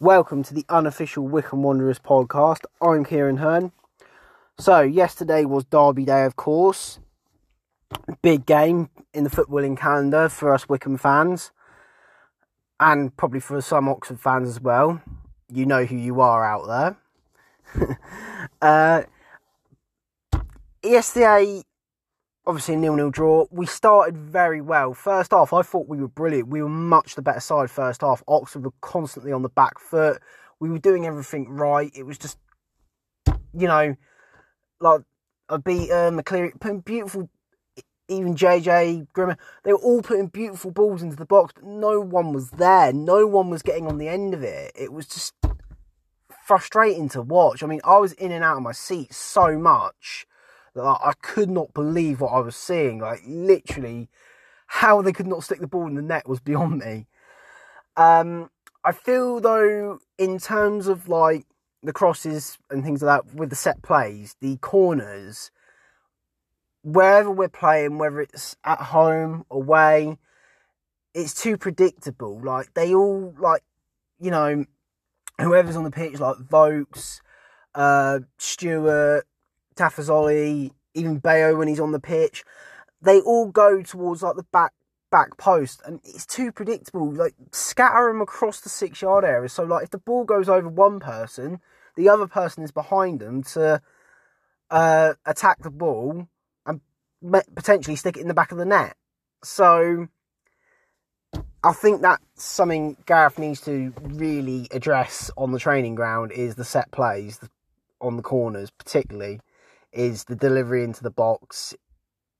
Welcome to the unofficial Wycombe Wanderers podcast. I'm Kieran Hearn. So, yesterday was Derby Day, of course. Big game in the footballing calendar for us Wycombe fans, and probably for some Oxford fans as well. You know who you are out there. uh, yesterday, obviously a nil-nil draw. We started very well. First half, I thought we were brilliant. We were much the better side first half. Oxford were constantly on the back foot. We were doing everything right. It was just, you know, like I beat uh, McCleary, putting beautiful. Even JJ Grimmer, they were all putting beautiful balls into the box, but no one was there. No one was getting on the end of it. It was just frustrating to watch. I mean, I was in and out of my seat so much that I could not believe what I was seeing. Like literally, how they could not stick the ball in the net was beyond me. Um, I feel though, in terms of like the crosses and things like that, with the set plays, the corners, wherever we're playing, whether it's at home, away, it's too predictable. Like they all like, you know, whoever's on the pitch, like Vokes, uh, Stewart, Tafazolli, even Bayo when he's on the pitch, they all go towards like the back back post, and it's too predictable. Like scatter them across the six yard area. So like if the ball goes over one person, the other person is behind them to uh, attack the ball and potentially stick it in the back of the net. So I think that's something Gareth needs to really address on the training ground is the set plays on the corners, particularly is the delivery into the box,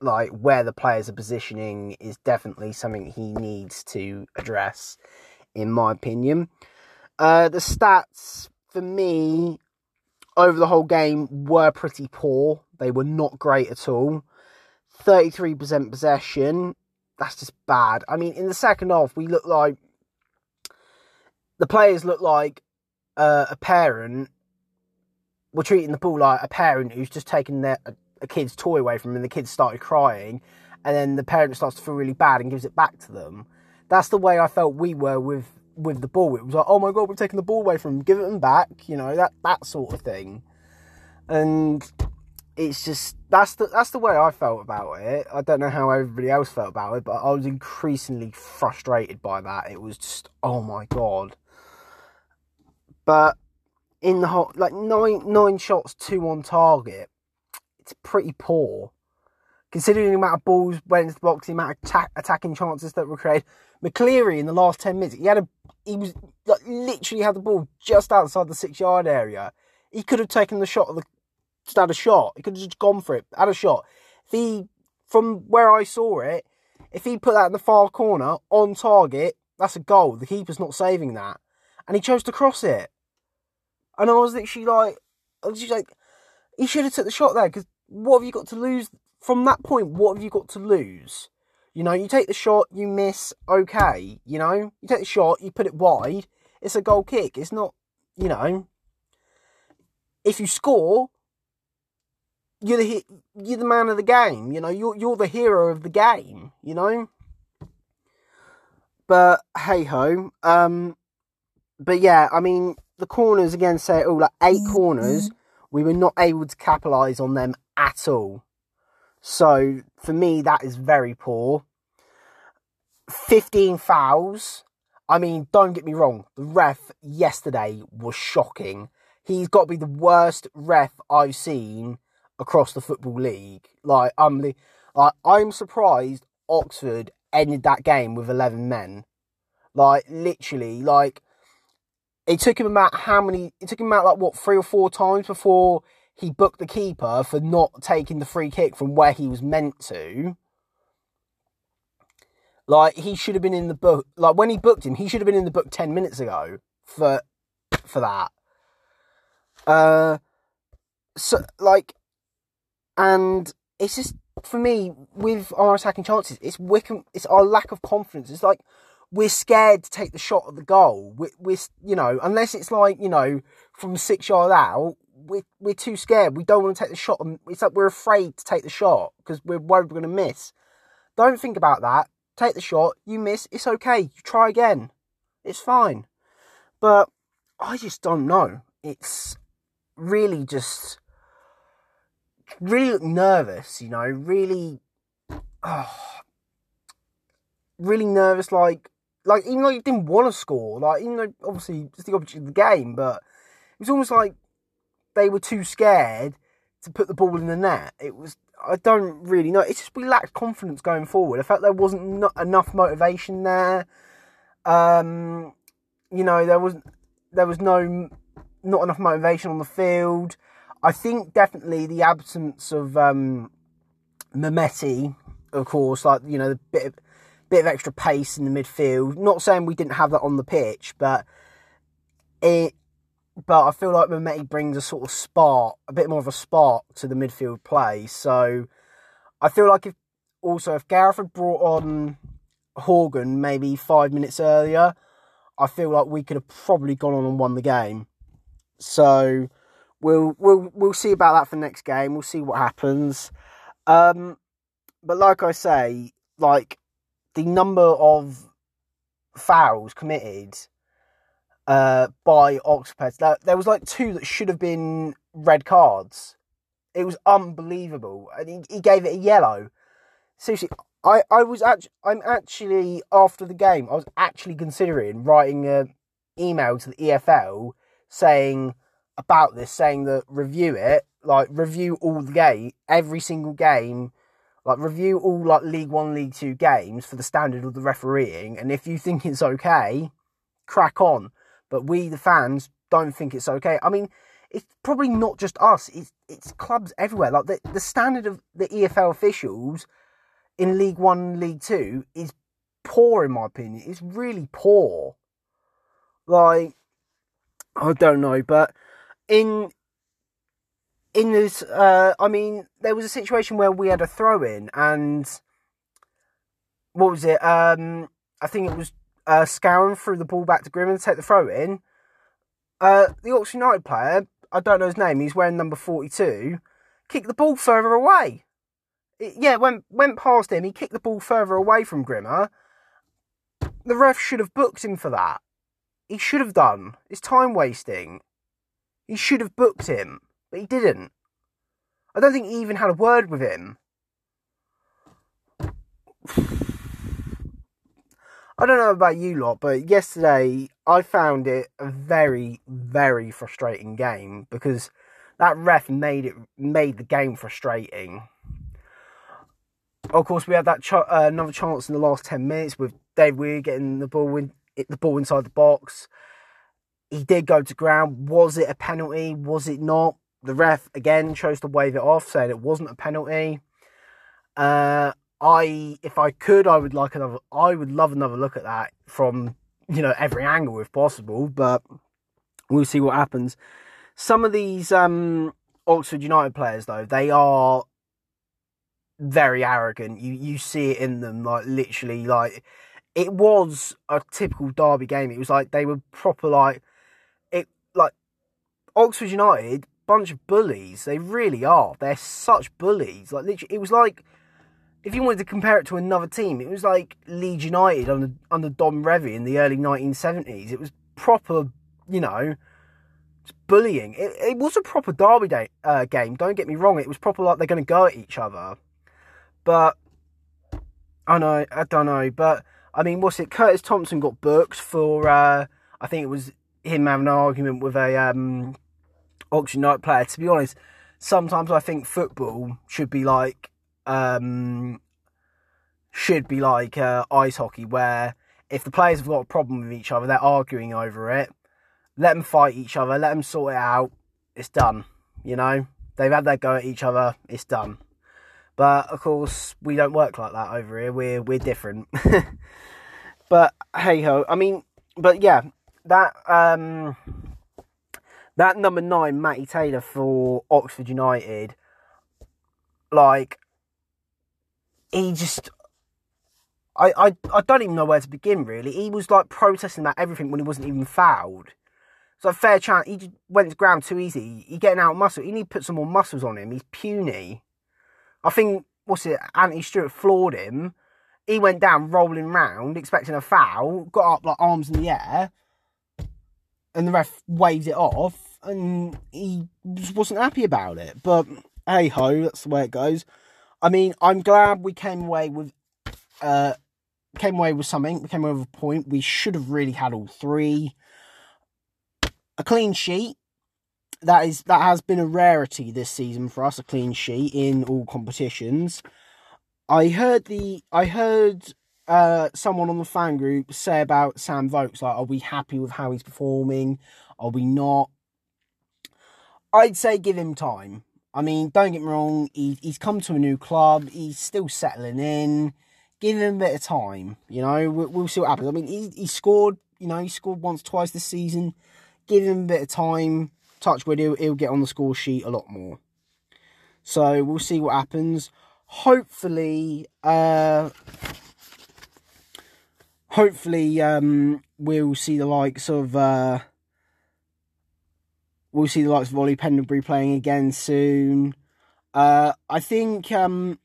like where the players are positioning, is definitely something he needs to address, in my opinion. Uh, the stats for me over the whole game were pretty poor. They were not great at all. 33% possession. That's just bad. I mean, in the second half, we look like the players look like uh, a parent were treating the ball like a parent who's just taken their a, a kid's toy away from them and the kid started crying and then the parent starts to feel really bad and gives it back to them. That's the way I felt we were with with the ball. It was like, oh my god, we're taking the ball away from them, give it them back, you know, that that sort of thing. And it's just that's the that's the way I felt about it. I don't know how everybody else felt about it, but I was increasingly frustrated by that. It was just oh my god. But in the whole like nine nine shots, two on target. It's pretty poor. Considering the amount of balls went into the box, the amount of attack, attacking chances that were created. McCleary in the last ten minutes, he had a he was like literally had the ball just outside the six yard area. He could have taken the shot of the just had a shot. He could have just gone for it, had a shot. If he from where I saw it, if he put that in the far corner on target, that's a goal. The keeper's not saving that. And he chose to cross it. And I was literally like, I was just like, he should have took the shot there because what have you got to lose from that point? What have you got to lose? You know, you take the shot, you miss, okay. You know, you take the shot, you put it wide, it's a goal kick. It's not, you know, if you score, you're the you're the man of the game. You know, you're you're the hero of the game. You know. But hey ho, um, but yeah, I mean, the corners again say oh like 8 mm-hmm. corners we were not able to capitalize on them at all. So for me that is very poor. 15 fouls. I mean don't get me wrong the ref yesterday was shocking. He's got to be the worst ref i've seen across the football league. Like i'm like, i'm surprised oxford ended that game with 11 men. Like literally like it took him about how many? It took him about like what three or four times before he booked the keeper for not taking the free kick from where he was meant to. Like he should have been in the book. Like when he booked him, he should have been in the book ten minutes ago for for that. Uh, so like, and it's just for me with our attacking chances. It's Wycombe. It's our lack of confidence. It's like we're scared to take the shot at the goal. We're, we're, you know, unless it's like, you know, from six yard out, we're, we're too scared. We don't want to take the shot. And It's like we're afraid to take the shot because we're worried we're going to miss. Don't think about that. Take the shot. You miss. It's okay. You try again. It's fine. But I just don't know. It's really just really nervous, you know, really, oh, really nervous. Like, like even though you didn't want to score, like even though obviously it's the opportunity of the game, but it was almost like they were too scared to put the ball in the net. It was I don't really know. It's just we lacked confidence going forward. I felt there wasn't not enough motivation there. Um, you know, there was there was no not enough motivation on the field. I think definitely the absence of um, Mehmeti, of course, like you know, the bit of, bit of extra pace in the midfield. Not saying we didn't have that on the pitch, but it. But I feel like Mehmeti brings a sort of spark, a bit more of a spark to the midfield play. So I feel like if also if Gareth had brought on Horgan maybe five minutes earlier, I feel like we could have probably gone on and won the game. So we'll we'll we'll see about that for next game. We'll see what happens. Um, but like I say, like the number of fouls committed uh, by Oxford, there, there was like two that should have been red cards. It was unbelievable, and he, he gave it a yellow. Seriously, I, I was actually I'm actually after the game I was actually considering writing an email to the EFL saying about this, saying that review it, like review all the game, every single game, like review all like League One, League Two games for the standard of the refereeing, and if you think it's okay, crack on. But we, the fans, don't think it's okay. I mean, it's probably not just us; it's it's clubs everywhere. Like the the standard of the EFL officials in League One, League Two is poor, in my opinion. It's really poor. Like I don't know, but in in this, uh, I mean, there was a situation where we had a throw in, and what was it? Um, I think it was uh, Scowen threw the ball back to Grimmer to take the throw in. Uh, the Oxford United player, I don't know his name, he's wearing number 42, kicked the ball further away. It, yeah, went, went past him, he kicked the ball further away from Grimmer. The ref should have booked him for that. He should have done. It's time wasting. He should have booked him, but he didn't. I don't think he even had a word with him. I don't know about you lot, but yesterday I found it a very, very frustrating game because that ref made it made the game frustrating. Of course, we had that ch- uh, another chance in the last ten minutes with Dave Weir getting the ball in, the ball inside the box he did go to ground. Was it a penalty? Was it not? The ref again chose to wave it off, saying it wasn't a penalty. Uh, I, if I could, I would like another. I would love another look at that from you know every angle if possible. But we'll see what happens. Some of these um, Oxford United players, though, they are very arrogant. You you see it in them, like literally, like it was a typical derby game. It was like they were proper like it like Oxford United, bunch of bullies. They really are. They're such bullies. Like literally, it was like if you wanted to compare it to another team, it was like Leeds United under under Don Revie in the early 1970s. It was proper, you know, bullying. It, it was a proper derby day, uh, game. Don't get me wrong. It was proper like they're going to go at each other. But I know, I don't know. But I mean, what's it? Curtis Thompson got booked for. Uh, I think it was him having an argument with a um, Oxford United player. To be honest, sometimes I think football should be like um, should be like uh, ice hockey, where if the players have got a problem with each other, they're arguing over it. Let them fight each other. Let them sort it out. It's done. You know, they've had their go at each other. It's done. But of course, we don't work like that over here. We're we're different. but hey ho, I mean, but yeah, that um, that number nine, Matty Taylor for Oxford United, like he just. I, I, I don't even know where to begin really. He was like protesting about everything when he wasn't even fouled. So fair chance he just went to ground too easy. He getting out muscle. He need to put some more muscles on him. He's puny. I think what's it? Anthony Stewart floored him. He went down rolling round, expecting a foul. Got up like arms in the air, and the ref waved it off, and he wasn't happy about it. But hey ho, that's the way it goes. I mean, I'm glad we came away with uh came away with something. We came away with a point. We should have really had all three. A clean sheet. That is that has been a rarity this season for us. A clean sheet in all competitions. I heard the I heard uh, someone on the fan group say about Sam Vokes, like, are we happy with how he's performing? Are we not? I'd say give him time. I mean, don't get me wrong, he, he's come to a new club, he's still settling in. Give him a bit of time, you know, we'll, we'll see what happens. I mean, he, he scored, you know, he scored once, twice this season. Give him a bit of time. Touchwood, he'll, he'll get on the score sheet a lot more. So we'll see what happens. Hopefully, uh, hopefully, um, we'll see the likes of uh, we'll see the likes of Ollie Pendlebury playing again soon. Uh, I think um,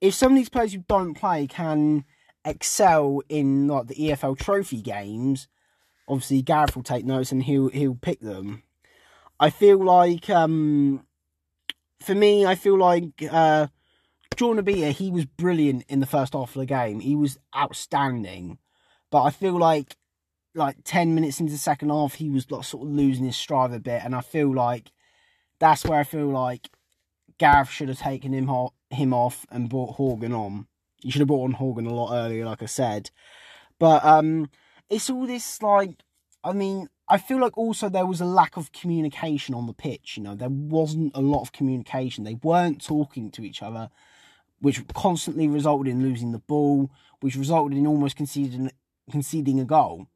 if some of these players who don't play can excel in like the EFL Trophy games, obviously Gareth will take notes and he'll he'll pick them. I feel like um, for me, I feel like uh, Jordan he was brilliant in the first half of the game. He was outstanding, but I feel like like 10 minutes into the second half, he was like, sort of losing his stride a bit. And I feel like that's where I feel like Gareth should have taken him, him off and brought Horgan on. He should have brought on Horgan a lot earlier, like I said. But um, it's all this like, I mean, I feel like also there was a lack of communication on the pitch. You know, there wasn't a lot of communication. They weren't talking to each other, which constantly resulted in losing the ball, which resulted in almost conceding conceding a goal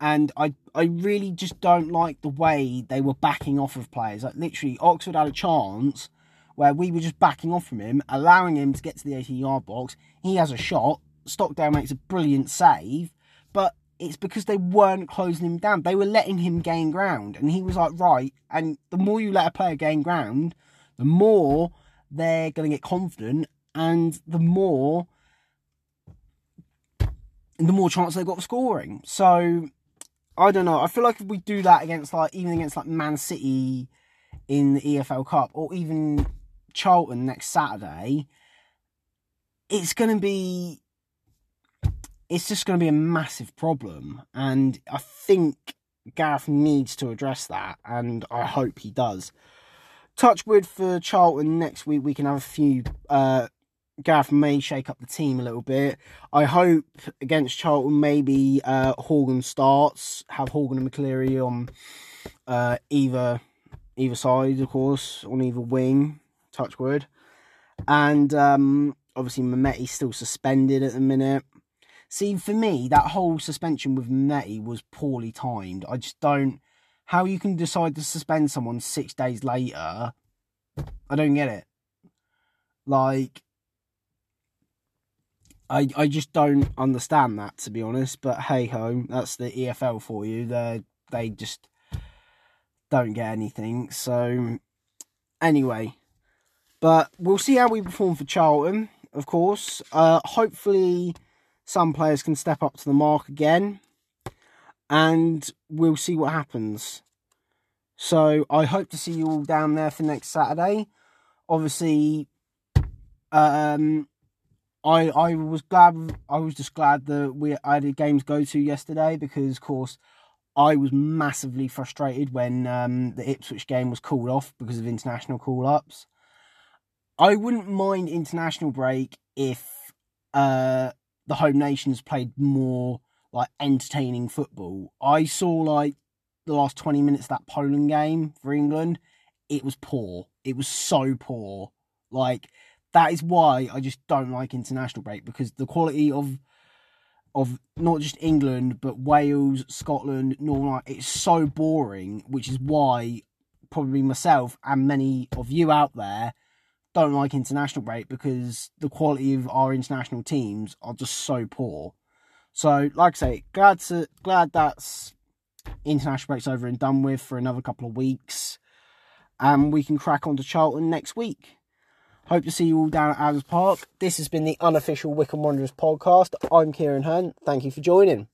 and I I really just don't like the way they were backing off of players. Like literally, Oxford had a chance where we were just backing off from him, allowing him to get to the 18 yard box. He has a shot. Stockdale makes a brilliant save, but it's because they weren't closing him down. They were letting him gain ground, and he was like, right. And the more you let a player gain ground, the more they're going to get confident, and the more the more chance they've got of scoring. So I don't know. I feel like if we do that against like even against like Man City in the EFL Cup or even Charlton next Saturday, it's going to be it's just going to be a massive problem and I think Gareth needs to address that and I hope he does. Touchwood for Charlton next week we can have a few uh Gareth may shake up the team a little bit. I hope against Charlton maybe uh, Horgan starts, have Horgan and McCleary on uh, either either side, of course, on either wing. Touch Touchwood, and um, obviously Mehmeti's still suspended at the minute. See, for me, that whole suspension with Mehmeti was poorly timed. I just don't how you can decide to suspend someone six days later. I don't get it. Like I I just don't understand that to be honest. But hey ho, that's the EFL for you. They they just don't get anything. So anyway, but we'll see how we perform for Charlton. Of course, uh, hopefully some players can step up to the mark again, and we'll see what happens. So I hope to see you all down there for next Saturday. Obviously, um, I I was glad. I was just glad that we I had a game to go to yesterday because, of course, I was massively frustrated when um, the Ipswich game was called off because of international call ups. I wouldn't mind international break if uh, the home nations played more like entertaining football. I saw like the last twenty minutes of that Poland game for England. It was poor. It was so poor. Like that is why I just don't like international break because the quality of of not just England but Wales, Scotland, Northern Ireland, it's so boring, which is why probably myself and many of you out there don't like international break because the quality of our international teams are just so poor. So, like I say, glad to glad that's international break's over and done with for another couple of weeks, and we can crack on to Charlton next week. Hope to see you all down at Adams Park. This has been the unofficial Wycombe Wanderers podcast. I'm Kieran Hunt. Thank you for joining.